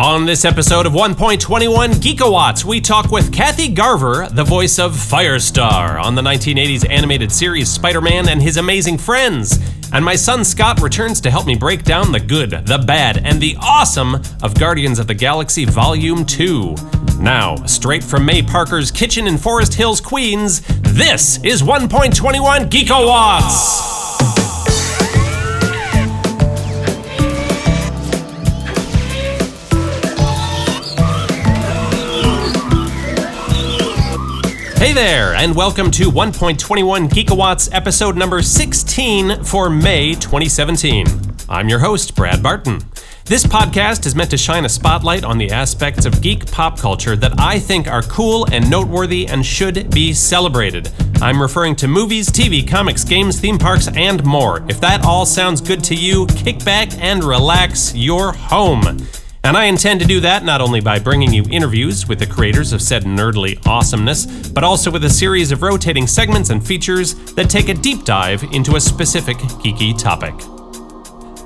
On this episode of 1.21 Geekawatts, we talk with Kathy Garver, the voice of Firestar on the 1980s animated series Spider Man and His Amazing Friends. And my son Scott returns to help me break down the good, the bad, and the awesome of Guardians of the Galaxy Volume 2. Now, straight from May Parker's kitchen in Forest Hills, Queens, this is 1.21 Geekawatts! Hey there, and welcome to 1.21 Geekawatts, episode number 16 for May 2017. I'm your host, Brad Barton. This podcast is meant to shine a spotlight on the aspects of geek pop culture that I think are cool and noteworthy and should be celebrated. I'm referring to movies, TV, comics, games, theme parks, and more. If that all sounds good to you, kick back and relax. You're home. And I intend to do that not only by bringing you interviews with the creators of said nerdly awesomeness, but also with a series of rotating segments and features that take a deep dive into a specific geeky topic.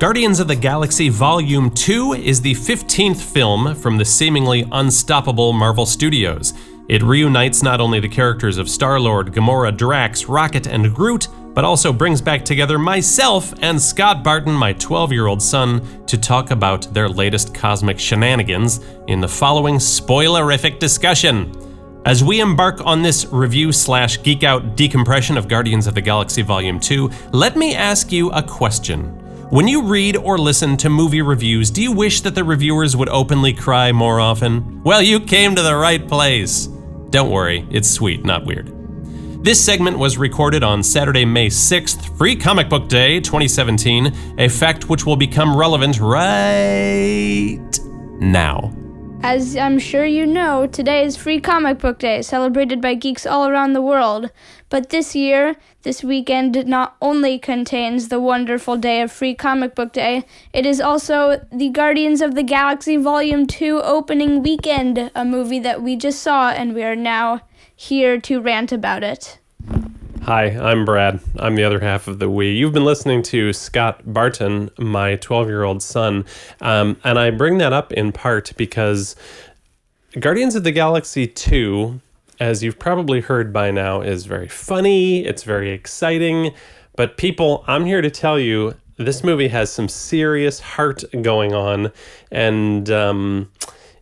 Guardians of the Galaxy Volume 2 is the 15th film from the seemingly unstoppable Marvel Studios. It reunites not only the characters of Star Lord, Gamora, Drax, Rocket, and Groot, but also brings back together myself and Scott Barton, my 12 year old son, to talk about their latest cosmic shenanigans in the following spoilerific discussion. As we embark on this review slash geek out decompression of Guardians of the Galaxy Volume 2, let me ask you a question. When you read or listen to movie reviews, do you wish that the reviewers would openly cry more often? Well, you came to the right place. Don't worry, it's sweet, not weird. This segment was recorded on Saturday, May 6th, Free Comic Book Day 2017, a fact which will become relevant right now. As I'm sure you know, today is Free Comic Book Day, celebrated by geeks all around the world. But this year, this weekend not only contains the wonderful day of Free Comic Book Day, it is also the Guardians of the Galaxy Volume 2 opening weekend, a movie that we just saw, and we are now here to rant about it. Hi, I'm Brad. I'm the other half of the we. You've been listening to Scott Barton, my 12 year old son. Um, and I bring that up in part because Guardians of the Galaxy 2, as you've probably heard by now, is very funny, it's very exciting. But people, I'm here to tell you this movie has some serious heart going on. And, um,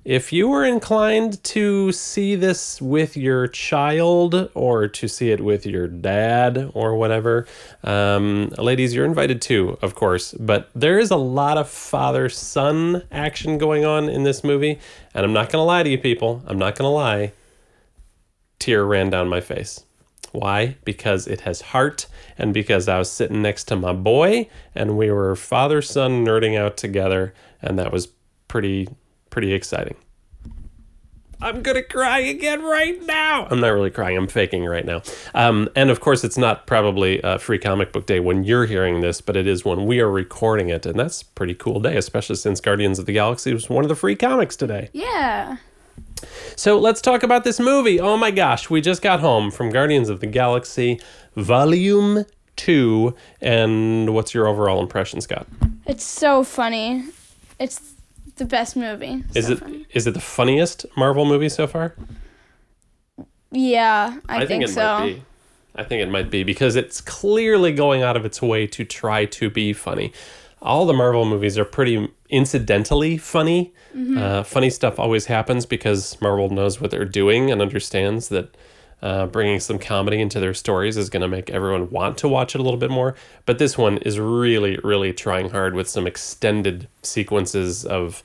if you were inclined to see this with your child or to see it with your dad or whatever, um, ladies, you're invited too, of course. But there is a lot of father son action going on in this movie. And I'm not going to lie to you people. I'm not going to lie. Tear ran down my face. Why? Because it has heart and because I was sitting next to my boy and we were father son nerding out together. And that was pretty pretty exciting. I'm gonna cry again right now. I'm not really crying. I'm faking right now. Um, and of course, it's not probably a free comic book day when you're hearing this, but it is when we are recording it, and that's a pretty cool day, especially since Guardians of the Galaxy was one of the free comics today. Yeah. So let's talk about this movie. Oh my gosh, we just got home from Guardians of the Galaxy Volume Two, and what's your overall impression, Scott? It's so funny. It's the best movie. Is so it funny. is it the funniest Marvel movie so far? Yeah, I, think, it so. might be. I think it might be because it's clearly going out of its way to try to be funny. All the Marvel movies are pretty incidentally funny. Mm-hmm. Uh, funny stuff always happens because Marvel knows what they're doing and understands that uh, bringing some comedy into their stories is going to make everyone want to watch it a little bit more. But this one is really, really trying hard with some extended sequences of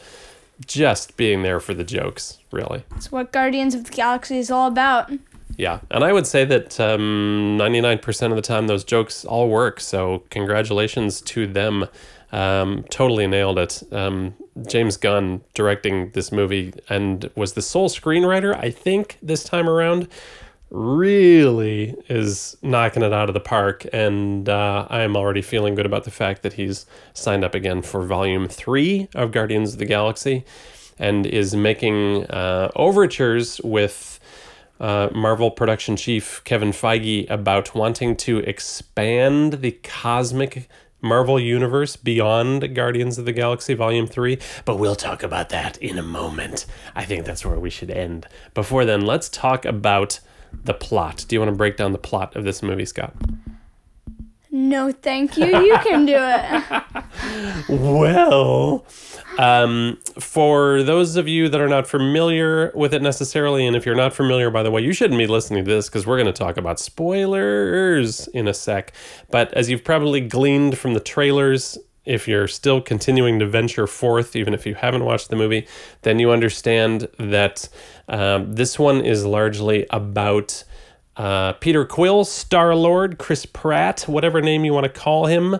just being there for the jokes, really. It's what Guardians of the Galaxy is all about. Yeah, and I would say that um, 99% of the time those jokes all work. So congratulations to them. Um, totally nailed it. Um, James Gunn directing this movie and was the sole screenwriter, I think, this time around. Really is knocking it out of the park, and uh, I am already feeling good about the fact that he's signed up again for Volume Three of Guardians of the Galaxy, and is making uh, overtures with uh, Marvel production chief Kevin Feige about wanting to expand the cosmic Marvel Universe beyond Guardians of the Galaxy Volume 3, but we'll talk about that in a moment. I think that's where we should end. Before then, let's talk about the plot. Do you want to break down the plot of this movie, Scott? No, thank you. You can do it. Well, um, for those of you that are not familiar with it necessarily, and if you're not familiar, by the way, you shouldn't be listening to this because we're going to talk about spoilers in a sec. But as you've probably gleaned from the trailers, if you're still continuing to venture forth, even if you haven't watched the movie, then you understand that um, this one is largely about uh, Peter Quill, Star Lord, Chris Pratt, whatever name you want to call him,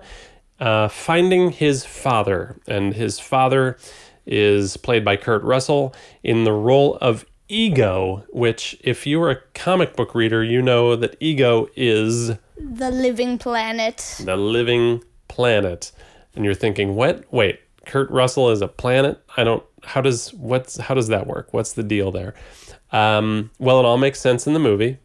uh, finding his father. And his father is played by Kurt Russell in the role of Ego, which, if you are a comic book reader, you know that Ego is The living planet. the living planet. And you're thinking, what? Wait, Kurt Russell is a planet? I don't. How does what's how does that work? What's the deal there? Um, well, it all makes sense in the movie.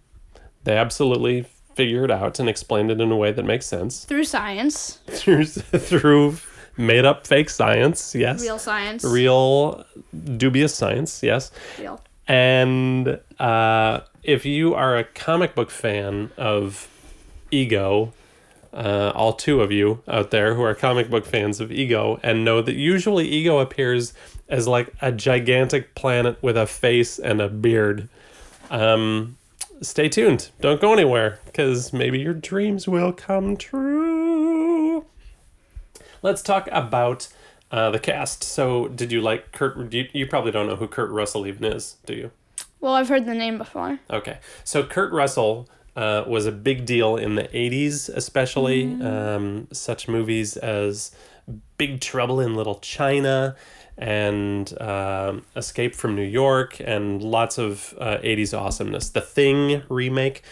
They absolutely figure it out and explained it in a way that makes sense Through science. through through made up fake science. Yes, Real science. real dubious science. Yes. Real. And uh, if you are a comic book fan of Ego, uh, all two of you out there who are comic book fans of Ego and know that usually Ego appears as like a gigantic planet with a face and a beard. Um, stay tuned. Don't go anywhere because maybe your dreams will come true. Let's talk about uh, the cast. So, did you like Kurt? You, you probably don't know who Kurt Russell even is, do you? Well, I've heard the name before. Okay. So Kurt Russell uh, was a big deal in the 80s, especially. Um, such movies as Big Trouble in Little China and um, Escape from New York and lots of uh, 80s awesomeness. The Thing remake.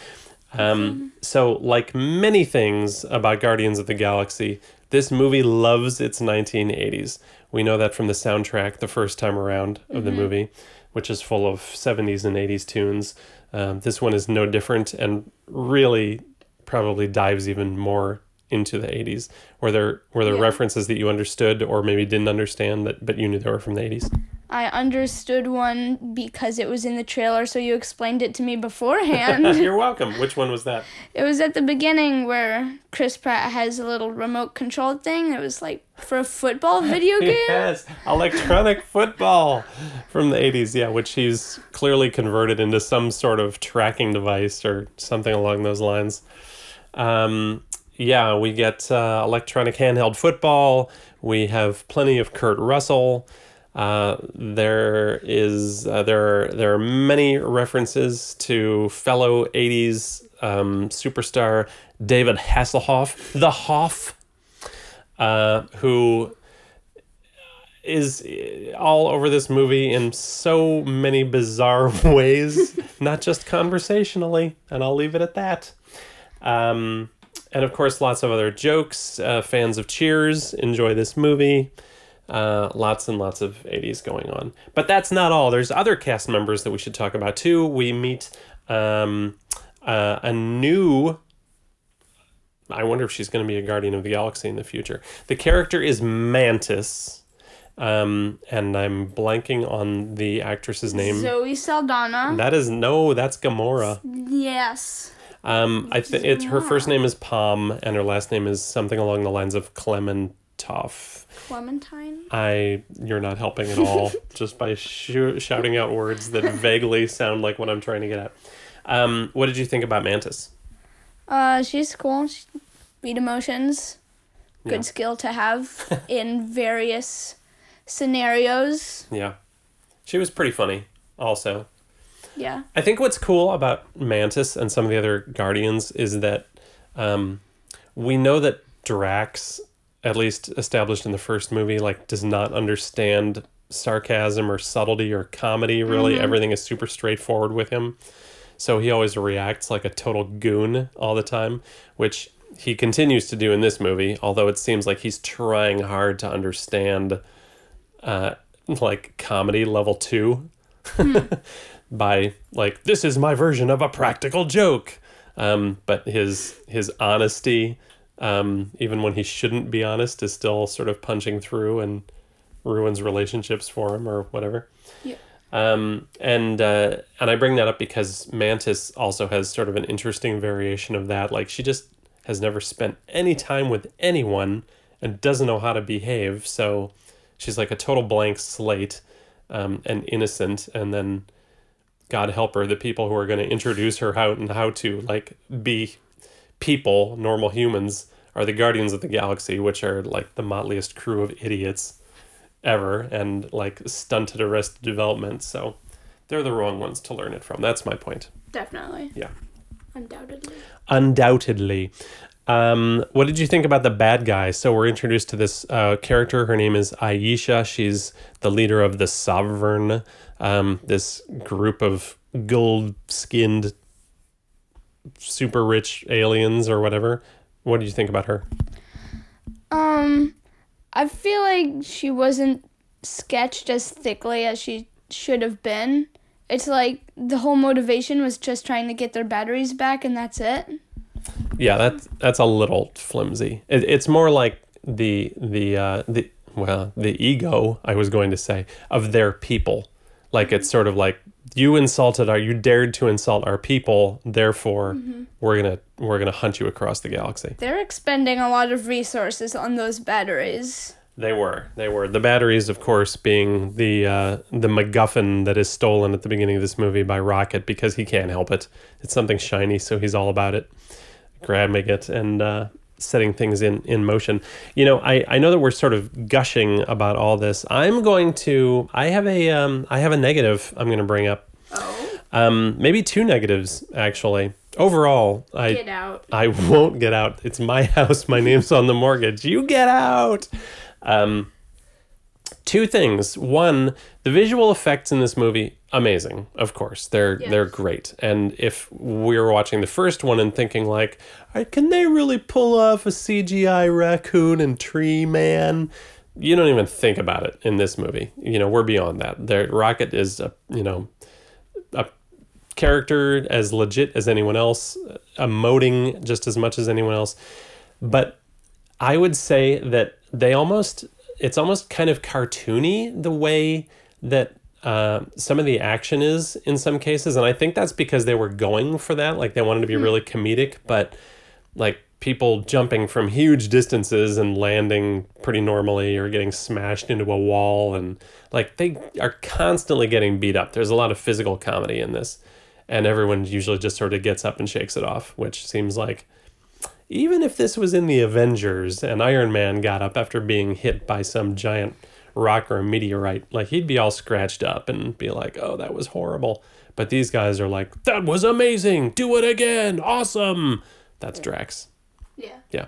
Um, so, like many things about Guardians of the Galaxy, this movie loves its 1980s. We know that from the soundtrack the first time around of the movie, which is full of 70s and 80s tunes. Um, this one is no different and really probably dives even more into the 80s. Were there were there Yeah. references that you understood or maybe didn't understand that but you knew they were from the 80s? I understood one because it was in the trailer, so you explained it to me beforehand. You're welcome. Which one was that? it was at the beginning where Chris Pratt has a little remote control thing. It was like for a football video game. Yes, electronic football from the 80s, yeah, which he's clearly converted into some sort of tracking device or something along those lines. Um, yeah, we get uh, electronic handheld football. We have plenty of Kurt Russell. Uh, there is uh, there are, there are many references to fellow 80s um, superstar David Hasselhoff, the Hoff, uh, who is uh, all over this movie in so many bizarre ways, not just conversationally, and I'll leave it at that. Um, and of course, lots of other jokes. Uh, fans of Cheers enjoy this movie. Uh, lots and lots of 80s going on. But that's not all. There's other cast members that we should talk about too. We meet um, uh, a new. I wonder if she's going to be a Guardian of the Galaxy in the future. The character is Mantis. Um, and I'm blanking on the actress's name. Zoe Saldana. that is no, that's Gamora. yes. Um, I think it's her first name is Pom, and her last name is something along the lines of Clementoff. Clementine. I, you're not helping at all, just by shoo- shouting out words that vaguely sound like what I'm trying to get at. Um, what did you think about Mantis? Uh, she's cool. She, read emotions. Good Yeah. skill to have in various scenarios. Yeah, she was pretty funny. Also, Yeah. I think what's cool about Mantis and some of the other Guardians is that um, we know that Drax, at least established in the first movie, like does not understand sarcasm or subtlety or comedy. Really, everything is super straightforward with him. So he always reacts like a total goon all the time, which he continues to do in this movie. Although it seems like he's trying hard to understand, uh, like comedy level two by like this is my version of a practical joke um, but his his honesty um, even when he shouldn't be honest, is still sort of punching through and ruins relationships for him or whatever. Yeah. Um, and uh, and I bring that up because Mantis also has sort of an interesting variation of that. Like she just has never spent any time with anyone and doesn't know how to behave. So she's like a total blank slate um, and innocent. And then God help her, the people who are going to introduce her how and how to like be people, normal humans, are the Guardians of the Galaxy, which are like the motliest crew of idiots ever and like stunted arrested development. So they're the wrong ones to learn it from. That's my point. Definitely. Yeah. Undoubtedly. Undoubtedly. Um, what did you think about the bad guy? So we're introduced to this uh, character. Her name is Ayesha. She's the leader of the Sovereign, um, this group of gold-skinned, super rich aliens or whatever. What did you think about her? Um, I feel like she wasn't sketched as thickly as she should have been. It's like the whole motivation was just trying to get their batteries back, and that's it. Yeah, that's that's a little flimsy. It, it's more like the the uh, the well the ego I was going to say of their people. Like it's sort of like you insulted our you dared to insult our people, therefore we're gonna we're gonna hunt you across the galaxy. They're expending a lot of resources on those batteries. They were. They were. The batteries, of course, being the uh, the MacGuffin that is stolen at the beginning of this movie by Rocket because he can't help it. It's something shiny, so he's all about it, grabbing it and uh, setting things in in motion. You know, I, I know that we're sort of gushing about all this. I'm going to. I have a um, I have a negative. I'm going to bring up. Oh. Um, maybe two negatives actually. Overall, I Get out. I won't get out. It's my house. My name's on the mortgage. You get out. Um, two things. One, the visual effects in this movie amazing. Of course, they're Yes. they're great. And if we were watching the first one and thinking like, can they really pull off a CGI raccoon and tree man? You don't even think about it in this movie. You know, we're beyond that. Their Rocket is a you know a character as legit as anyone else, emoting just as much as anyone else. But I would say that they almost, it's almost kind of cartoony the way that uh, some of the action is in some cases. And I think that's because they were going for that. Like they wanted to be really comedic, but like people jumping from huge distances and landing pretty normally or getting smashed into a wall. And like they are constantly getting beat up. There's a lot of physical comedy in this. And everyone usually just sort of gets up and shakes it off, which seems like even if this was in the Avengers and Iron Man got up after being hit by some giant rock or a meteorite, like he'd be all scratched up and be like, oh, that was horrible. But these guys are like, that was amazing. Do it again. Awesome. That's Drax. Yeah. Yeah.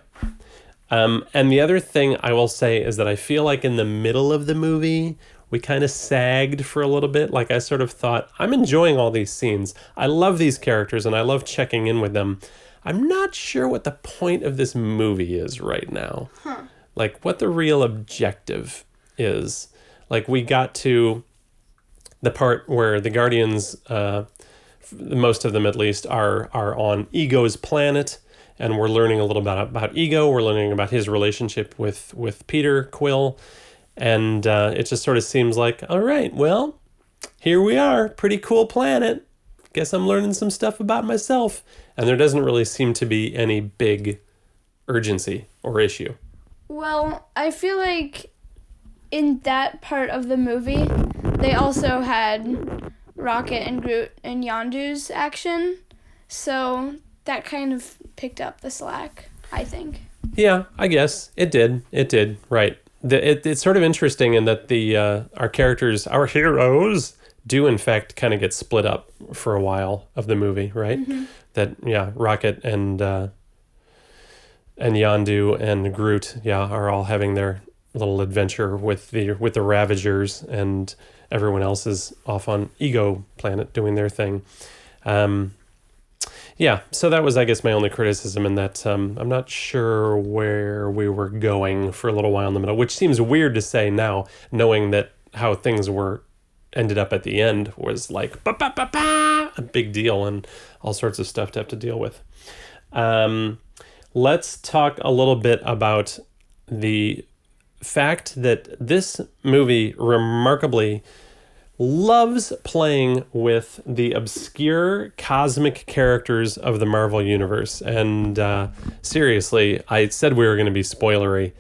Um, and the other thing I will say is that I feel like in the middle of the movie, we kind of sagged for a little bit. Like I sort of thought, I'm enjoying all these scenes. I love these characters and I love checking in with them. I'm not sure what the point of this movie is right now. Like what the real objective is. Like we got to the part where the Guardians, uh, most of them at least, are are on Ego's planet, and we're learning a little bit about Ego. We're learning about his relationship with with Peter Quill, and uh, it just sort of seems like, all right, well, here we are, pretty cool planet. Guess I'm learning some stuff about myself, and there doesn't really seem to be any big urgency or issue. Well, I feel like in that part of the movie, they also had Rocket and Groot and Yondu's action, so that kind of picked up the slack. I think. Yeah, I guess it did. It did. Right. The, it, it's sort of interesting in that the uh, our characters, our heroes, do in fact kind of get split up for a while of the movie, right? That yeah, Rocket and uh, and Yondu and Groot, yeah, are all having their little adventure with the with the Ravagers, and everyone else is off on Ego Planet doing their thing. Um, yeah, so that was, I guess, my only criticism in that um, I'm not sure where we were going for a little while in the middle, which seems weird to say now, knowing that how things were ended up at the end was like ba, ba, ba, ba, a big deal and all sorts of stuff to have to deal with. Um, let's talk a little bit about the fact that this movie remarkably loves playing with the obscure cosmic characters of the Marvel Universe. And uh, seriously, I said we were going to be spoilery.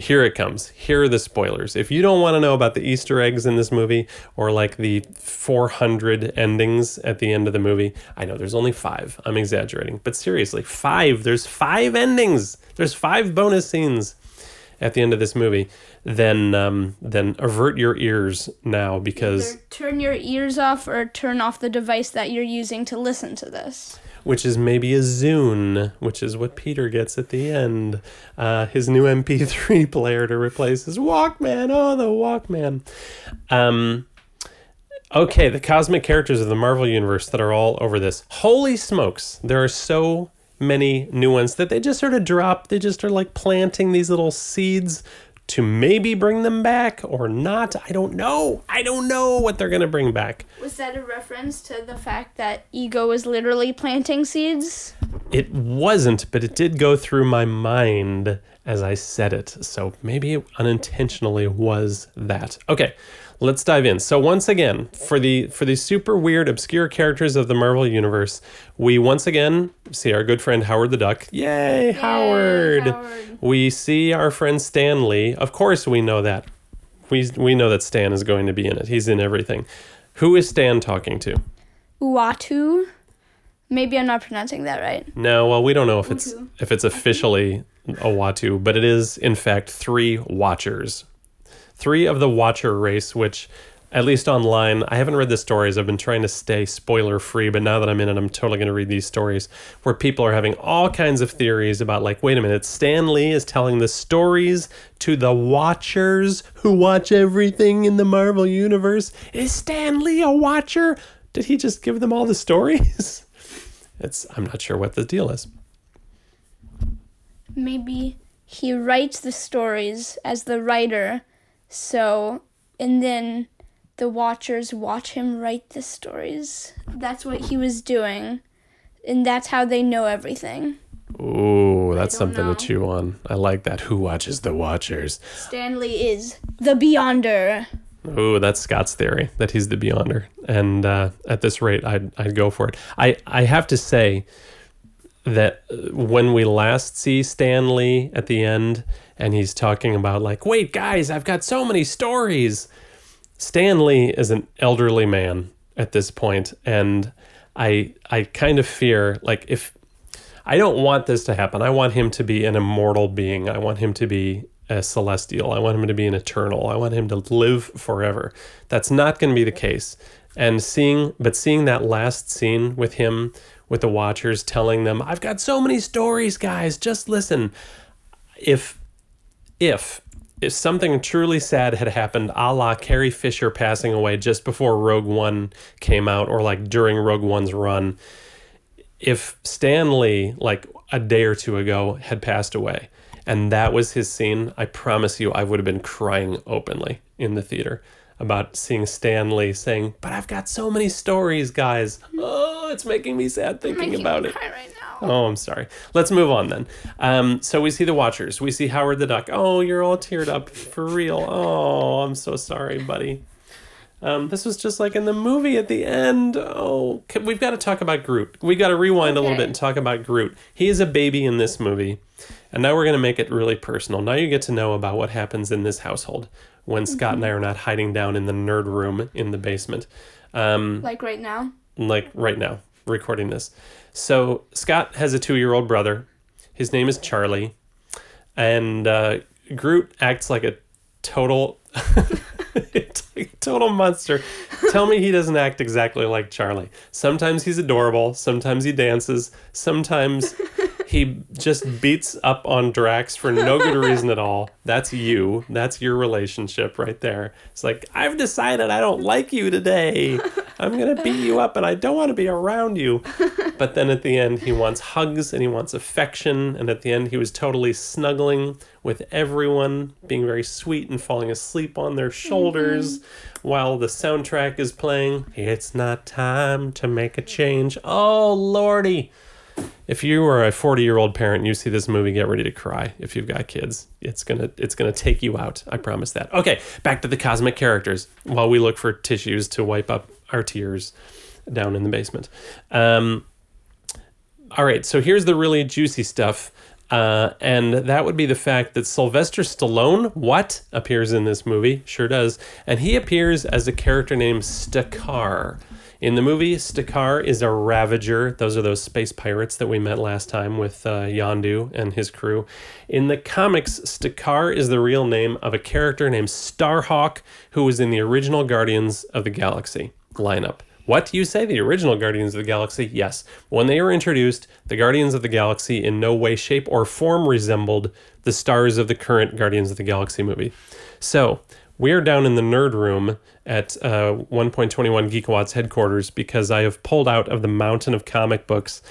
Here it comes. Here are the spoilers. If you don't want to know about the Easter eggs in this movie or like the 400 endings at the end of the movie, I know there's only five. I'm exaggerating. But seriously, five. There's five endings. There's five bonus scenes at the end of this movie, then um, then avert your ears now because Either turn your ears off or turn off the device that you're using to listen to this. Which is maybe a Zune, which is what Peter gets at the end. Uh, his new MP3 player to replace his Walkman. Oh, the Walkman. Um, okay, the cosmic characters of the Marvel Universe that are all over this. Holy smokes, there are so many new ones that they just sort of drop. They just are like planting these little seeds to maybe bring them back or not. I don't know. I don't know what they're going to bring back. Was that a reference to the fact that Ego was literally planting seeds? It wasn't, but it did go through my mind as I said it. So maybe it unintentionally was that. Okay, let's dive in. So once again, for the for the super weird obscure characters of the Marvel universe, we once again see our good friend Howard the Duck. Yay, Howard. Howard. We see our friend Stan Lee. Of course we know that. We we know that Stan is going to be in it. He's in everything. Who is Stan talking to? Uatu? Maybe I'm not pronouncing that right. No, well, we don't know if it's Utu. if it's officially a Watu, but it is in fact three Watchers, three of the Watcher race. Which, at least online, I haven't read the stories. I've been trying to stay spoiler free, but now that I'm in it, I'm totally going to read these stories where people are having all kinds of theories about like, wait a minute, Stan Lee is telling the stories to the Watchers who watch everything in the Marvel universe. Is Stan Lee a Watcher? Did he just give them all the stories? It's I'm not sure what the deal is. Maybe he writes the stories as the writer, so, and then the watchers watch him write the stories. That's what he was doing, and that's how they know everything. Ooh, that's something know. to chew on. I like that. Who watches the Watchers? Stan Lee is the Beyonder. Ooh, that's Scott's theory that he's the Beyonder, and uh, at this rate, I'd I'd go for it. I I have to say that uh, when we last see Stan Lee at the end, and he's talking about like, wait, guys, I've got so many stories. Stan Lee is an elderly man at this point, and I I kind of fear like if I don't want this to happen. I want him to be an immortal being. I want him to be a celestial. I want him to be an eternal. I want him to live forever. That's not going to be the case. And seeing, but seeing that last scene with him, with the Watchers telling them, I've got so many stories, guys, just listen. If, if, if something truly sad had happened, a la Carrie Fisher passing away just before Rogue One came out, or like during Rogue One's run, if Stan Lee, like a day or two ago, had passed away and that was his scene, I promise you, I would have been crying openly in the theater about seeing Stan Lee saying, But I've got so many stories, guys. Oh, it's making me sad thinking about it. cry right now. Oh, I'm sorry. Let's move on then. Um, so we see the Watchers. We see Howard the Duck. Oh, you're all teared up for real. Oh, I'm so sorry, buddy. Um, this was just like in the movie at the end. Oh, c- we've got to talk about Groot. We got to rewind a little bit and talk about Groot. He is a baby in this movie, and now we're going to make it really personal. Now you get to know about what happens in this household when Scott and I are not hiding down in the nerd room in the basement. Um, Like right now. like right now, recording this. So Scott has a two-year-old brother. His name is Charlie, and uh, Groot acts like a total, total monster. Tell me he doesn't act exactly like Charlie. Sometimes he's adorable. Sometimes he dances. Sometimes he just beats up on Drax for no good reason at all. That's you. That's your relationship right there. It's like, I've decided I don't like you today. I'm going to beat you up and I don't want to be around you. But then at the end, he wants hugs and he wants affection. And at the end, he was totally snuggling with everyone, being very sweet and falling asleep on their mm-hmm. shoulders while the soundtrack is playing. It's not time to make a change. Oh, Lordy. if you are a 40 year old parent and you see this movie, get ready to cry. If you've got kids, it's gonna it's gonna take you out. I promise that. Okay, back to the cosmic characters. While we look for tissues to wipe up our tears down in the basement. Um, all right, so here's the really juicy stuff. Uh, and that would be the fact that Sylvester Stallone, what appears in this movie, sure does, and he appears as a character named Stakar. In the movie, Stakar is a Ravager. Those are those space pirates that we met last time with uh, Yondu and his crew. In the comics, Stakar is the real name of a character named Starhawk, who was in the original Guardians of the Galaxy lineup. What do you say? The original Guardians of the Galaxy? Yes. When they were introduced, the Guardians of the Galaxy in no way, shape, or form resembled the stars of the current Guardians of the Galaxy movie. So, we're down in the nerd room at uh, 1.21 Geekawatts headquarters because I have pulled out of the mountain of comic books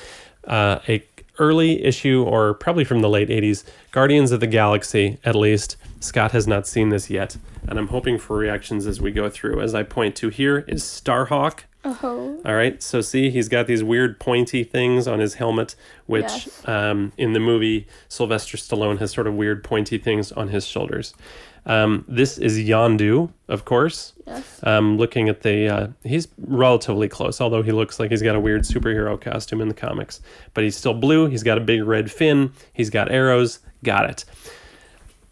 uh, a early issue, or probably from the late 80s, Guardians of the Galaxy, at least. Scott has not seen this yet, and I'm hoping for reactions as we go through. As I point to here is Starhawk. Oh. All right, so see, he's got these weird pointy things on his helmet, which Yes. um, in the movie, Sylvester Stallone has sort of weird pointy things on his shoulders. Um, this is Yondu, of course. Yes. Um, looking at the, uh, he's relatively close, although he looks like he's got a weird superhero costume in the comics. But he's still blue. He's got a big red fin. He's got arrows. Got it.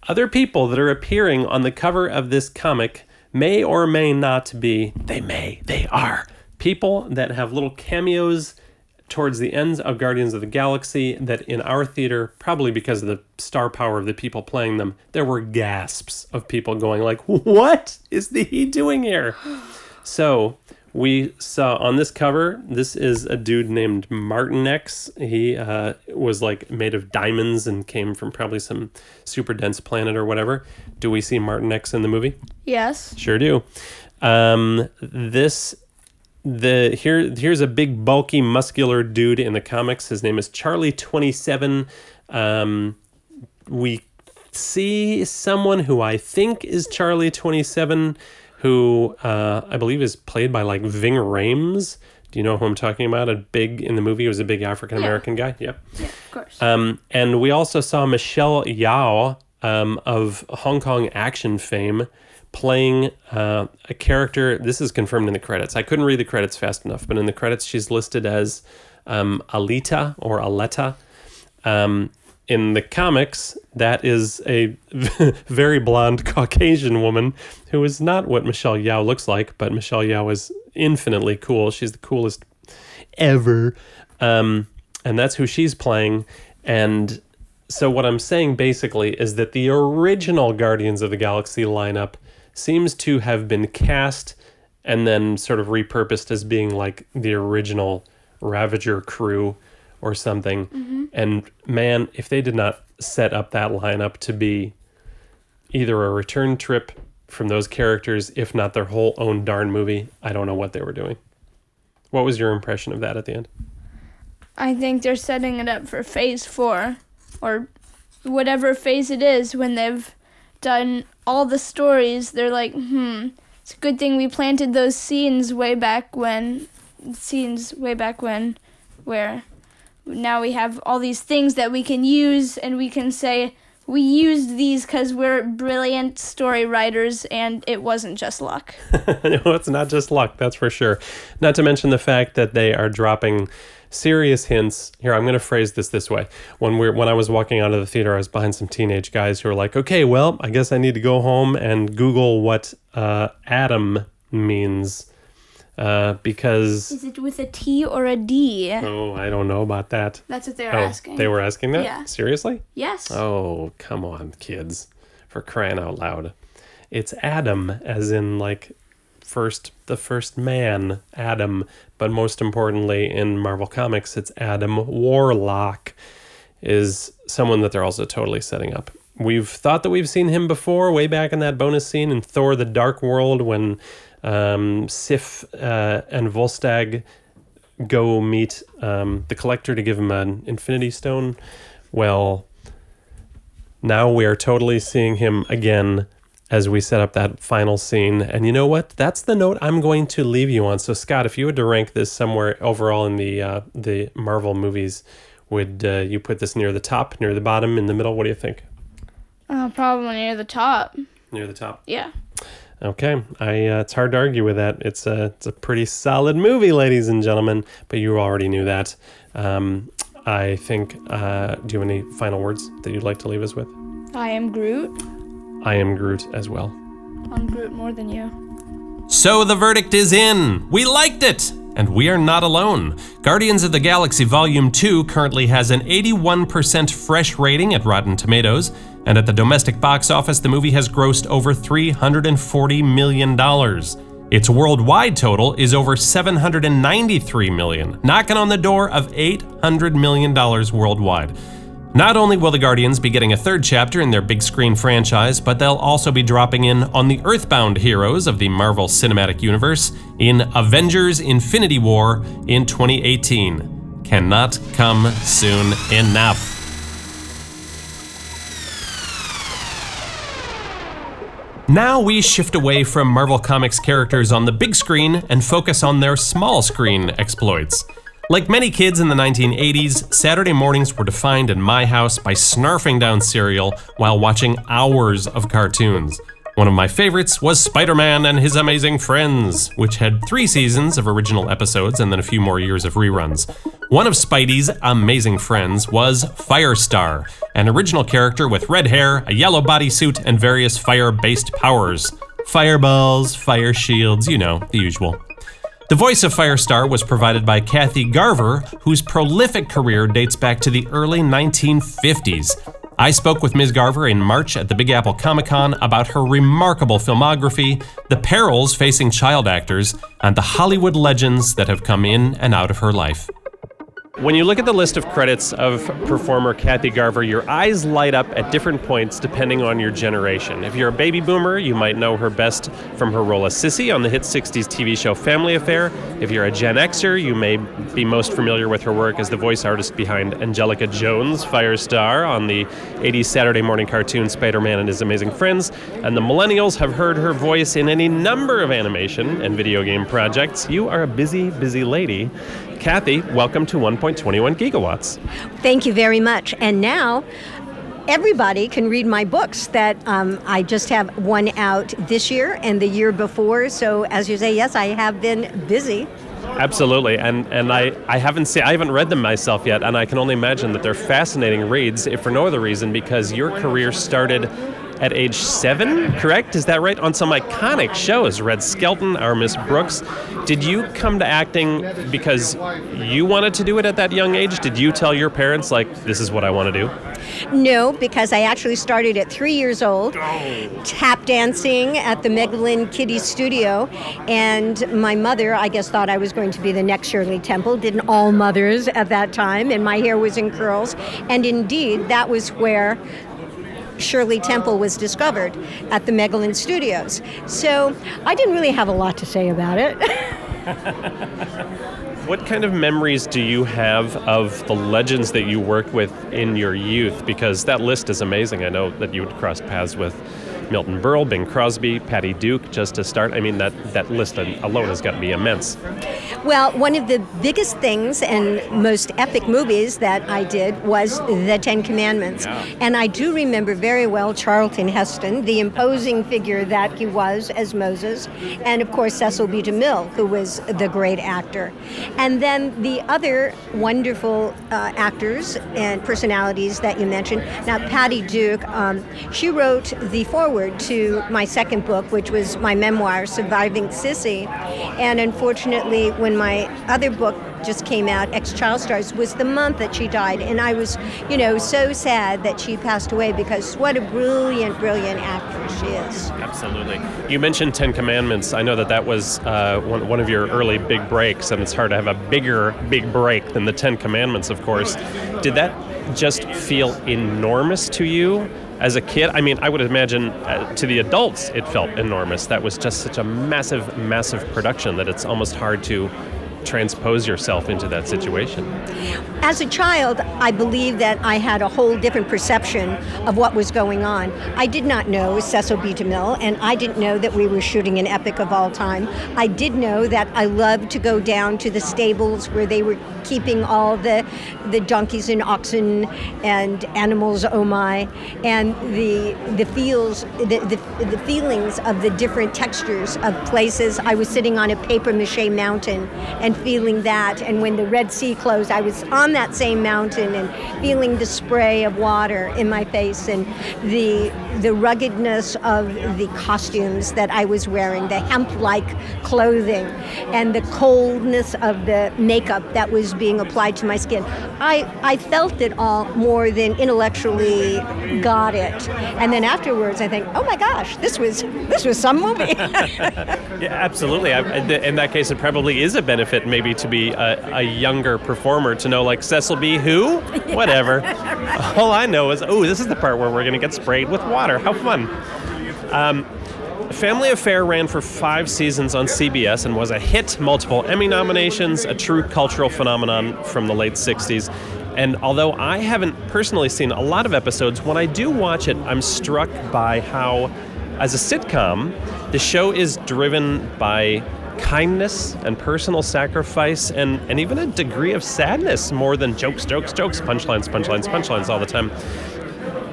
Other people that are appearing on the cover of this comic may or may not be, they may, they are, people that have little cameos towards the ends of Guardians of the Galaxy that in our theater, probably because of the star power of the people playing them, there were gasps of people going like, what is the, he doing here? So we saw on this cover, this is a dude named Martinex. He uh, was like made of diamonds and came from probably some super dense planet or whatever. Do we see Martinex in the movie? Yes. Sure do. Um, this the here here's a big bulky muscular dude in the comics. His name is Charlie Twenty Seven. Um, we see someone who I think is Charlie Twenty Seven, who uh, I believe is played by like Ving Rhames. Do you know who I'm talking about? A big in the movie he was a big African American guy. Yep. Yeah, of course. Um, and we also saw Michelle Yeoh um, of Hong Kong action fame playing uh, a character. This is confirmed in the credits. I couldn't read the credits fast enough, but in the credits, she's listed as um, Alita or Aletta. Um, in the comics, that is a very blonde Caucasian woman who is not what Michelle Yeoh looks like, but Michelle Yeoh is infinitely cool. She's the coolest ever. Um, and that's who she's playing. And so, what I'm saying basically is that the original Guardians of the Galaxy lineup seems to have been cast and then sort of repurposed as being like the original Ravager crew or something. Mm-hmm. And man, if they did not set up that lineup to be either a return trip from those characters, if not their whole own darn movie, I don't know what they were doing. What was your impression of that at the end? I think they're setting it up for phase four, or whatever phase it is. When they've done all the stories, they're like, hmm, it's a good thing we planted those scenes way back when, scenes way back when, where now we have all these things that we can use, and we can say we used these because we're brilliant story writers, and it wasn't just luck. no, it's not just luck, that's for sure. Not to mention the fact that they are dropping serious hints. Here, I'm going to phrase this this way. When we're when I was walking out of the theater, I was behind some teenage guys who were like, "Okay, well, I guess I need to go home and Google what uh, Adam means." Uh, because Is it with a T or a D? oh, I don't know about that. That's what they're Oh, asking. they were asking that? Yeah. Seriously? Yes. Oh, come on, kids. For crying out loud. It's Adam, as in like first the first man, Adam, but most importantly in Marvel Comics it's Adam Warlock is someone that they're also totally setting up. We've thought that we've seen him before, way back in that bonus scene in Thor: The Dark World, when um, Sif uh, and Volstagg go meet um, the Collector to give him an Infinity Stone. Well, now we are totally seeing him again as we set up that final scene. And you know what? That's the note I'm going to leave you on. So, Scott, if you had to rank this somewhere overall in the uh, the Marvel movies, Would uh, you put this near the top, near the bottom, in the middle? What do you think? Uh, probably near the top. Near the top. Yeah. Okay, I uh, it's hard to argue with that. It's a it's a pretty solid movie, ladies and gentlemen. But you already knew that. Um, I think. Uh, do you have any final words that you'd like to leave us with? I am Groot. I am Groot as well. I'm Groot more than you. So the verdict is in. We liked it! And we are not alone. Guardians of the Galaxy Volume 2 currently has an 81% fresh rating at Rotten Tomatoes, and at the domestic box office, the movie has grossed over $340 million. Its worldwide total is over 793 million, knocking on the door of 800 million dollars worldwide. Not only will the Guardians be getting a third chapter in their big screen franchise, but they'll also be dropping in on the Earthbound heroes of the Marvel Cinematic Universe in Avengers Infinity War in 2018. Cannot come soon enough. Now we shift away from Marvel Comics characters on the big screen and focus on their small screen exploits. Like many kids in the 1980s, Saturday mornings were defined in my house by snarfing down cereal while watching hours of cartoons. One of my favorites was Spider Man and His Amazing Friends, which had three seasons of original episodes and then a few more years of reruns. One of Spidey's amazing friends was Firestar, an original character with red hair, a yellow bodysuit, and various fire based powers. Fireballs, fire shields, you know, the usual. The voice of Firestar was provided by Kathy Garver, whose prolific career dates back to the early 1950s. I spoke with Ms. Garver in March at the Big Apple Comic Con about her remarkable filmography, the perils facing child actors, and the Hollywood legends that have come in and out of her life. When you look at the list of credits of performer Kathy Garver, your eyes light up at different points depending on your generation. If you're a baby boomer, you might know her best from her role as Sissy on the hit 60s TV show Family Affair. If you're a Gen Xer, you may be most familiar with her work as the voice artist behind Angelica Jones, Firestar, on the 80s Saturday morning cartoon Spider Man and His Amazing Friends. And the millennials have heard her voice in any number of animation and video game projects. You are a busy, busy lady. Kathy, welcome to 1.21 Geekawatts. Thank you very much. And now, everybody can read my books that um, I just have one out this year and the year before. So, as you say, yes, I have been busy. Absolutely, and and I, I haven't seen I haven't read them myself yet, and I can only imagine that they're fascinating reads, if for no other reason because your career started at age seven, correct? Is that right? On some iconic shows, Red Skelton, Our Miss Brooks. Did you come to acting because you wanted to do it at that young age? Did you tell your parents, like, this is what I want to do? No, because I actually started at three years old, tap dancing at the Meglin Kiddie Studio, and my mother, I guess, thought I was going to be the next Shirley Temple. Didn't all mothers at that time, and my hair was in curls. And indeed, that was where Shirley Temple was discovered at the Meglin Studios. So I didn't really have a lot to say about it. What kind of memories do you have of the legends that you worked with in your youth? Because that list is amazing. I know that you would cross paths with Milton Berle, Bing Crosby, Patty Duke, just to start. I mean, that, that list alone has got to be immense. Well, one of the biggest things and most epic movies that I did was The Ten Commandments. Yeah. And I do remember very well Charlton Heston, the imposing figure that he was as Moses, and of course Cecil B. DeMille, who was the great actor. And then the other wonderful uh, actors and personalities that you mentioned. Now, Patty Duke, um, she wrote the foreword to my second book, which was my memoir, Surviving Sissy. And unfortunately, when my other book just came out, Ex Child Stars, was the month that she died. And I was, you know, so sad that she passed away because what a brilliant, brilliant actress she is. Absolutely. You mentioned Ten Commandments. I know that that was uh, one, one of your early big breaks, and it's hard to have a bigger, big break than the Ten Commandments, of course. Did that just feel enormous to you? As a kid, I mean, I would imagine uh, to the adults it felt enormous. That was just such a massive, massive production that it's almost hard to transpose yourself into that situation? As a child, I believe that I had a whole different perception of what was going on. I did not know Cecil B. DeMille, and I didn't know that we were shooting an epic of all time. I did know that I loved to go down to the stables where they were keeping all the the donkeys and oxen and animals oh my and the the feels the, the, the feelings of the different textures of places I was sitting on a paper mache mountain and feeling that and when the Red Sea closed I was on that same mountain and feeling the spray of water in my face and the the ruggedness of the costumes that I was wearing the hemp-like clothing and the coldness of the makeup that was being applied to my skin. I, I felt it all more than intellectually got it. And then afterwards, I think, oh my gosh, this was this was some movie. yeah, absolutely. I, in that case, it probably is a benefit maybe to be a, a younger performer to know like Cecil B. Who, whatever. All I know is, oh, this is the part where we're going to get sprayed with water. How fun. Um, Family Affair ran for five seasons on CBS and was a hit, multiple Emmy nominations, a true cultural phenomenon from the late 60s. And although I haven't personally seen a lot of episodes, when I do watch it, I'm struck by how, as a sitcom, the show is driven by kindness and personal sacrifice and, and even a degree of sadness more than jokes, jokes, jokes, punchlines, punchlines, punchlines all the time.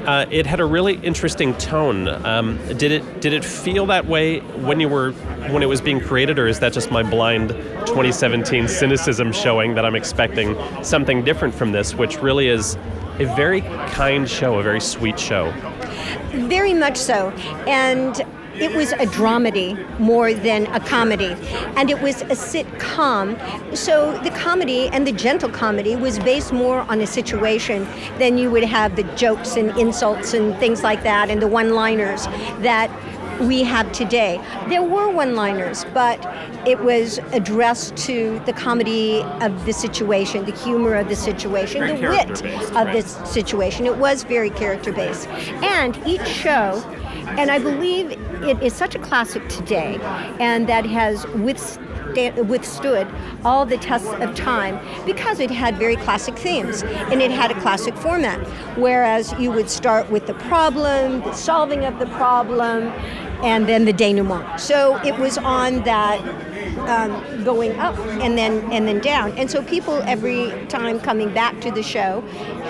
Uh, it had a really interesting tone. Um, did it did it feel that way when you were when it was being created, or is that just my blind 2017 cynicism showing that I'm expecting something different from this, which really is a very kind show, a very sweet show. Very much so, and it was a dramedy more than a comedy. And it was a sitcom. So the comedy and the gentle comedy was based more on a situation than you would have the jokes and insults and things like that and the one liners that we have today. There were one liners, but it was addressed to the comedy of the situation, the humor of the situation, very the wit of right. this situation. It was very character based. And each show and I believe it is such a classic today, and that has withstood all the tests of time because it had very classic themes and it had a classic format. Whereas you would start with the problem, the solving of the problem, and then the denouement. So it was on that um, going up and then and then down. And so people every time coming back to the show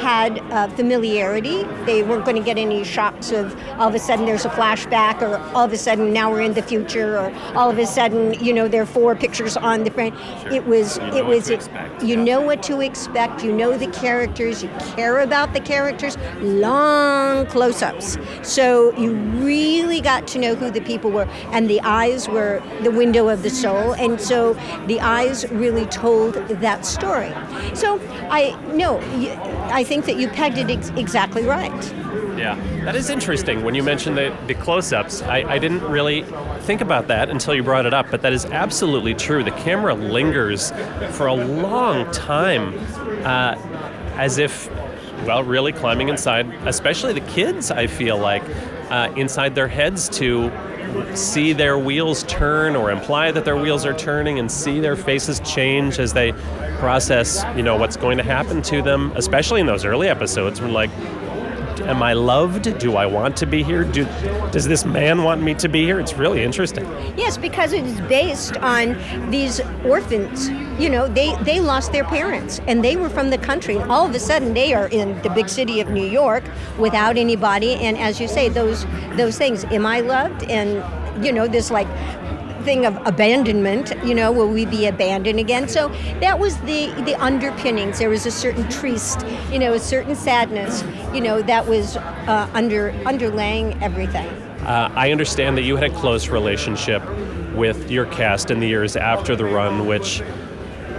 had uh, familiarity. They weren't going to get any shocks of all of a sudden there's a flashback, or all of a sudden now we're in the future, or all of a sudden you know there are four pictures on the front. Sure. It was you it was expect, you know what to expect. You know the characters. You care about the characters. Long close-ups. So you really got to know who the people were, and the eyes were the window of the soul and so the eyes really told that story. So I no, I think that you pegged it ex- exactly right. Yeah, that is interesting. When you mentioned the, the close ups, I, I didn't really think about that until you brought it up, but that is absolutely true. The camera lingers for a long time uh, as if, well, really climbing inside, especially the kids, I feel like, uh, inside their heads to see their wheels turn or imply that their wheels are turning and see their faces change as they process, you know, what's going to happen to them, especially in those early episodes when like am I loved? Do I want to be here? Do, does this man want me to be here? It's really interesting. Yes, because it is based on these orphans. You know, they, they lost their parents and they were from the country. And all of a sudden, they are in the big city of New York without anybody. And as you say, those those things, am I loved? And you know, this like thing of abandonment. You know, will we be abandoned again? So that was the the underpinnings. There was a certain triste, you know, a certain sadness, you know, that was uh, under underlaying everything. Uh, I understand that you had a close relationship with your cast in the years after the run, which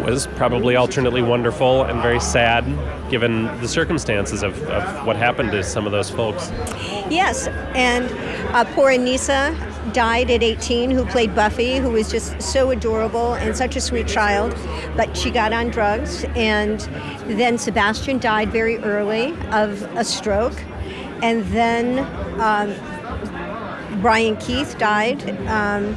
was probably alternately wonderful and very sad given the circumstances of, of what happened to some of those folks. Yes, and uh, poor Anissa died at 18 who played Buffy, who was just so adorable and such a sweet child, but she got on drugs. And then Sebastian died very early of a stroke. And then um, Brian Keith died um,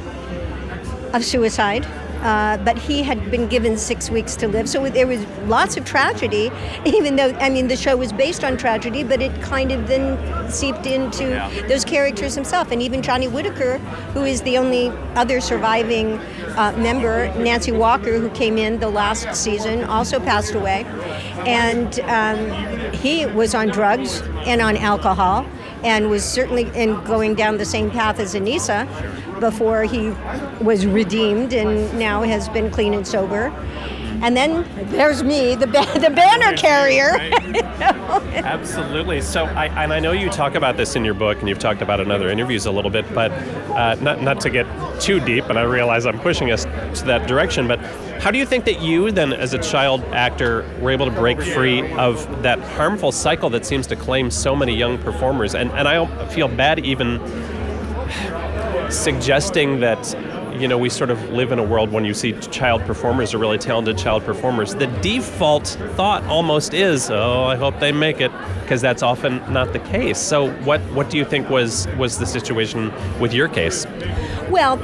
of suicide. Uh, but he had been given six weeks to live. So there was lots of tragedy, even though, I mean, the show was based on tragedy, but it kind of then seeped into yeah. those characters himself. And even Johnny Whitaker, who is the only other surviving uh, member, Nancy Walker, who came in the last season, also passed away. And um, he was on drugs and on alcohol and was certainly in going down the same path as Anissa before he was redeemed and now has been clean and sober. And then there's me, the, ba- the banner carrier. Absolutely. So, I, and I know you talk about this in your book, and you've talked about it in other interviews a little bit, but uh, not, not to get too deep, and I realize I'm pushing us to that direction, but how do you think that you, then, as a child actor, were able to break free of that harmful cycle that seems to claim so many young performers? And, and I feel bad even suggesting that you know we sort of live in a world when you see child performers or really talented child performers the default thought almost is oh i hope they make it because that's often not the case. So what what do you think was was the situation with your case? Well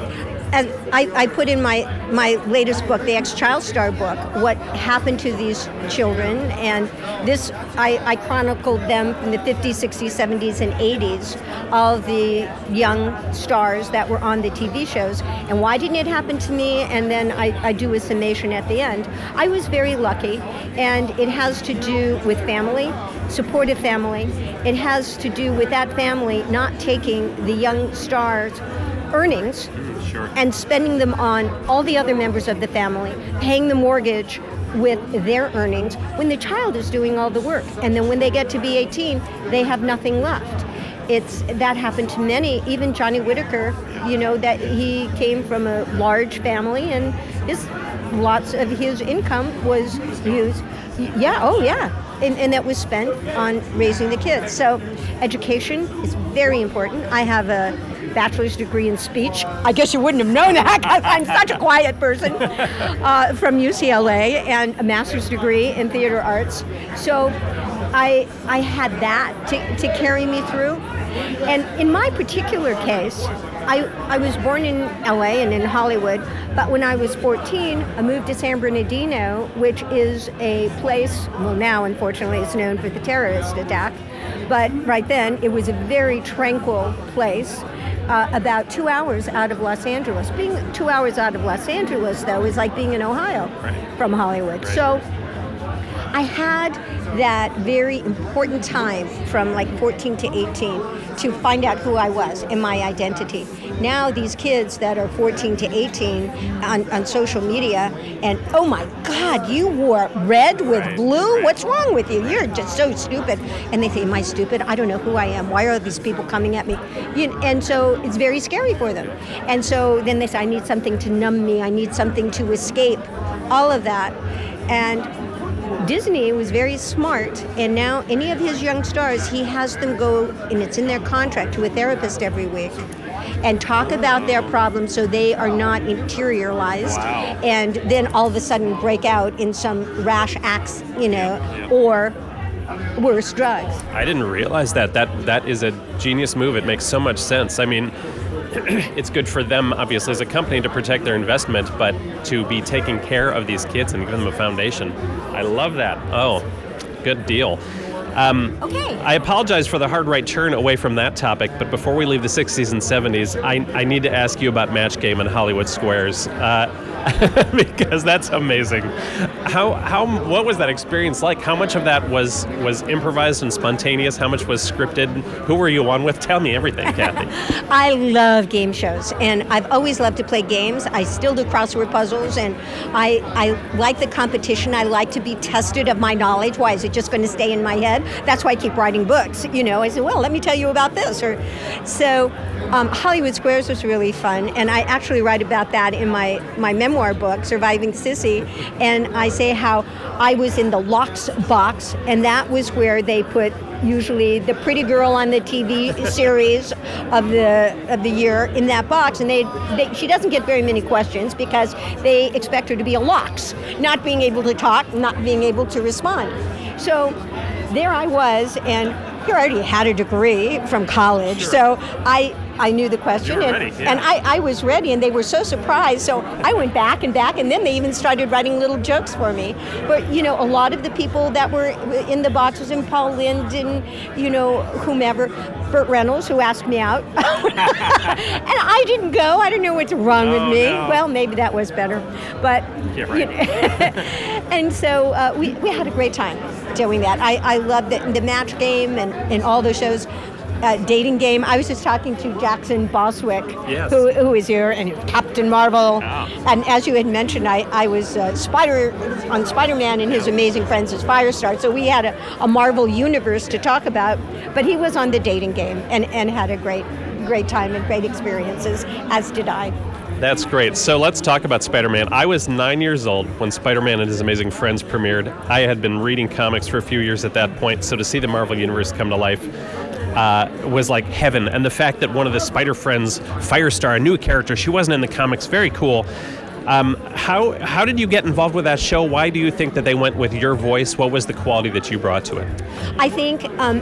as I, I, put in my, my latest book, the Ex Child Star book, what happened to these children. And this, I, I chronicled them from the 50s, 60s, 70s, and 80s, all the young stars that were on the TV shows. And why didn't it happen to me? And then I, I do a summation at the end. I was very lucky, and it has to do with family, supportive family. It has to do with that family not taking the young stars' earnings Sure. And spending them on all the other members of the family, paying the mortgage with their earnings when the child is doing all the work. And then when they get to be 18, they have nothing left. It's that happened to many, even Johnny Whitaker, you know, that he came from a large family and his lots of his income was used. Yeah, oh yeah. And, and, that was spent on raising the kids. So, education is very important. I have a bachelor's degree in speech. I guess you wouldn't have known that because I'm such a quiet person uh, from UCLA and a master's degree in theater arts. So I, I had that to, to carry me through. And in my particular case, I, I was born in LA and in Hollywood, but when I was 14, I moved to San Bernardino, which is a place, well, now unfortunately it's known for the terrorist attack, but right then it was a very tranquil place uh, about two hours out of Los Angeles. Being two hours out of Los Angeles, though, is like being in Ohio right. from Hollywood. Right. So I had that very important time from like 14 to 18 to find out who I was and my identity. Now, these kids that are 14 to 18 on, on social media, and oh my God, you wore red with blue? What's wrong with you? You're just so stupid. And they say, Am I stupid? I don't know who I am. Why are these people coming at me? You and so it's very scary for them. And so then they say, I need something to numb me, I need something to escape, all of that. And Disney was very smart, and now any of his young stars, he has them go, and it's in their contract, to a therapist every week and talk about their problems so they are not interioralized wow. and then all of a sudden break out in some rash acts, you know, or worse drugs. I didn't realize that. That that is a genius move. It makes so much sense. I mean, it's good for them, obviously, as a company to protect their investment, but to be taking care of these kids and give them a foundation. I love that. Oh, good deal. Um, okay. I apologize for the hard right turn away from that topic, but before we leave the 60s and 70s, I, I need to ask you about Match Game and Hollywood Squares. Uh, because that's amazing. How how what was that experience like? How much of that was was improvised and spontaneous? How much was scripted? Who were you on with? Tell me everything, Kathy. I love game shows, and I've always loved to play games. I still do crossword puzzles, and I I like the competition. I like to be tested of my knowledge. Why is it just going to stay in my head? That's why I keep writing books. You know, I said, well, let me tell you about this, or so. Um, Hollywood Squares was really fun, and I actually write about that in my my memoir memoir book, Surviving Sissy, and I say how I was in the locks box, and that was where they put usually the pretty girl on the TV series of the of the year in that box, and they, they, she doesn't get very many questions because they expect her to be a locks, not being able to talk, not being able to respond. So there I was, and he already had a degree from college, sure. so I I knew the question and, ready, yeah. and I, I was ready and they were so surprised. So I went back and back and then they even started writing little jokes for me. But you know, a lot of the people that were in the boxes and Paul Lynde and you know, whomever, Burt Reynolds who asked me out. and I didn't go. I don't know what's wrong oh, with me. No. Well, maybe that was better. But yeah, right. you know, and so uh, we, we had a great time doing that. I, I love the, the match game and, and all those shows uh, dating game. I was just talking to Jackson Bostwick, yes. who, who is here, and Captain Marvel. Oh. And as you had mentioned, I, I was uh, Spider on Spider Man and his amazing friends as Firestar. So we had a, a Marvel universe to talk about. But he was on the dating game and, and had a great great time and great experiences, as did I. That's great. So let's talk about Spider Man. I was nine years old when Spider Man and His Amazing Friends premiered. I had been reading comics for a few years at that point, so to see the Marvel Universe come to life uh, was like heaven. And the fact that one of the Spider Friends, Firestar, a new character, she wasn't in the comics, very cool. Um, how how did you get involved with that show? Why do you think that they went with your voice? What was the quality that you brought to it? I think um,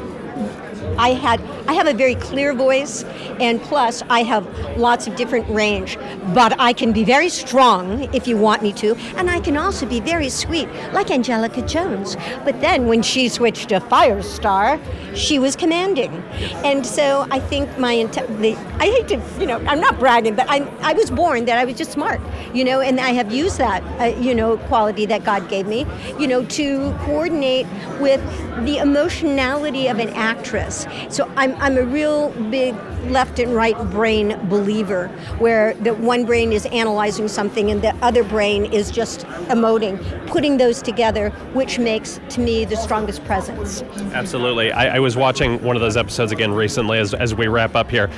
I had I have a very clear voice, and plus I have lots of different range. But I can be very strong if you want me to, and I can also be very sweet, like Angelica Jones. But then when she switched to Firestar, she was commanding, and so I think my the, I hate to you know I'm not bragging, but I I was born that I was just smart, you know, and I have used that uh, you know quality that God gave me, you know, to coordinate with the emotionality of an actress. So I'm, Um, I'm a real big left and right brain believer where the one brain is analyzing something and the other brain is just emoting, putting those together, which makes to me the strongest presence. Absolutely. I, I was watching one of those episodes again recently as, as we wrap up here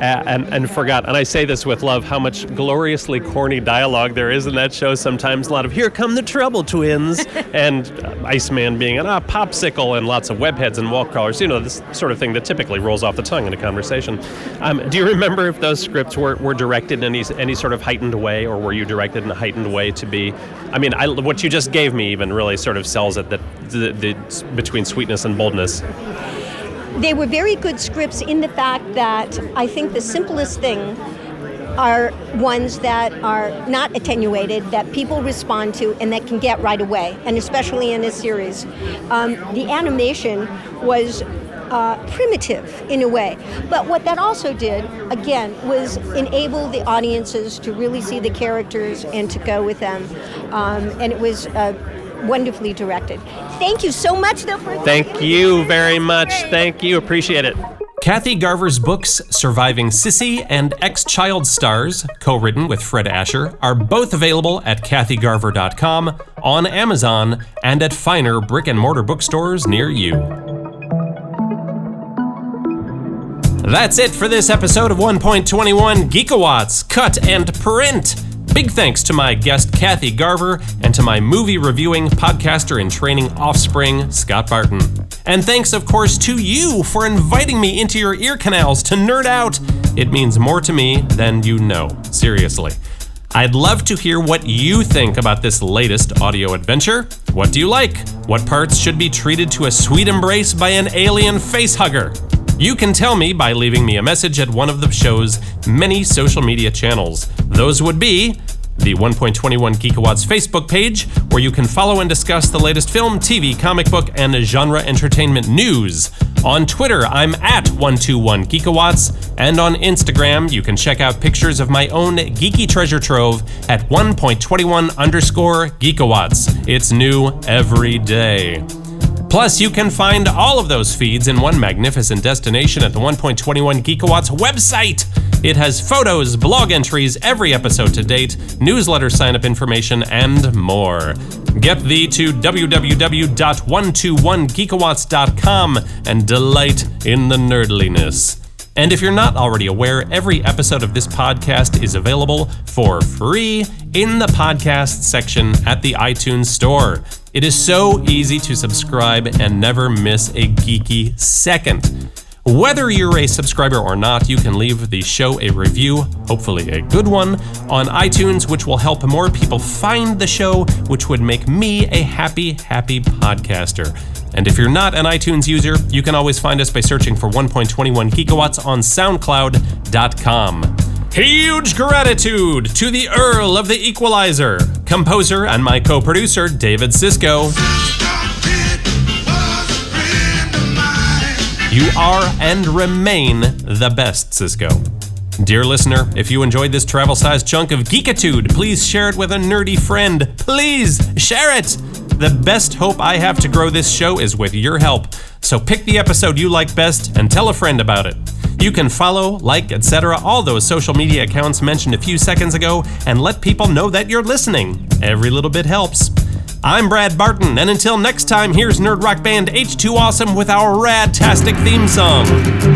and, and forgot, and I say this with love, how much gloriously corny dialogue there is in that show sometimes. A lot of, here come the Trouble Twins, and Iceman being an ah, popsicle, and lots of webheads and wall crawlers, you know, this sort of thing that typically rolls off the tongue in a conversation. Um, do you remember if those scripts were, were directed in any, any sort of heightened way, or were you directed in a heightened way to be? I mean, I, what you just gave me even really sort of sells it that the, the between sweetness and boldness they were very good scripts in the fact that I think the simplest thing are ones that are not attenuated, that people respond to, and that can get right away, and especially in this series. Um, the animation was uh, primitive in a way. But what that also did, again, was enable the audiences to really see the characters and to go with them. Um, and it was uh, wonderfully directed. Thank you so much, though, for Thank you very much. Thank you. Appreciate it. Kathy Garver's books, Surviving Sissy and Ex Child Stars, co written with Fred Asher, are both available at kathygarver.com, on Amazon, and at finer brick and mortar bookstores near you. That's it for this episode of 1.21 Geekawatts Cut and Print. Big thanks to my guest Kathy Garver and to my movie reviewing podcaster in training offspring Scott Barton. And thanks, of course, to you for inviting me into your ear canals to nerd out. It means more to me than you know. Seriously. I'd love to hear what you think about this latest audio adventure. What do you like? What parts should be treated to a sweet embrace by an alien face hugger? You can tell me by leaving me a message at one of the show's many social media channels. Those would be the 1.21 Geekawatts Facebook page, where you can follow and discuss the latest film, TV, comic book, and genre entertainment news. On Twitter, I'm at 121 Geekawatts, and on Instagram, you can check out pictures of my own geeky treasure trove at 1.21 underscore Geekawatts. It's new every day. Plus, you can find all of those feeds in one magnificent destination at the 1.21 Geekawatts website. It has photos, blog entries, every episode to date, newsletter sign up information, and more. Get thee to www.121geekawatts.com and delight in the nerdliness. And if you're not already aware, every episode of this podcast is available for free in the podcast section at the iTunes Store. It is so easy to subscribe and never miss a geeky second. Whether you're a subscriber or not, you can leave the show a review, hopefully a good one, on iTunes, which will help more people find the show, which would make me a happy, happy podcaster. And if you're not an iTunes user, you can always find us by searching for 1.21 Geekawatts on SoundCloud.com. Huge gratitude to the Earl of the Equalizer, composer, and my co producer, David Sisko. You are and remain the best, Sisko. Dear listener, if you enjoyed this travel sized chunk of geekitude, please share it with a nerdy friend. Please share it! The best hope I have to grow this show is with your help. So pick the episode you like best and tell a friend about it. You can follow, like, etc., all those social media accounts mentioned a few seconds ago, and let people know that you're listening. Every little bit helps. I'm Brad Barton, and until next time, here's Nerd Rock Band H2 Awesome with our radtastic theme song.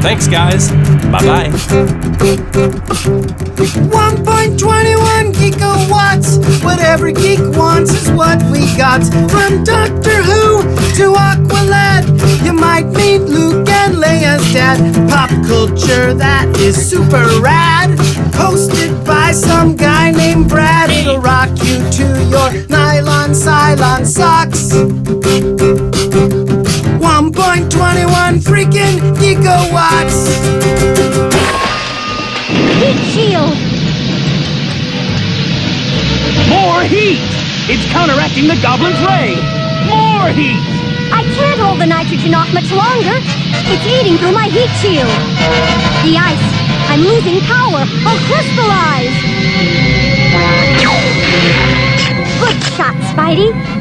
Thanks, guys. Bye bye. 1.21 gigawatts. What every geek wants is what we got. From Doctor Who to Aqualad, you might meet Luke and Leia's dad. Pop culture that is super rad. Hosted by some guy named Brad. It'll rock you to your nylon Cylon socks. 1.21 freaking gigawatts. Heat shield! More heat! It's counteracting the goblin's ray! More heat! Can't hold the nitrogen off much longer. It's eating through my heat shield. The ice. I'm losing power. I'll crystallize. Good shot, Spidey.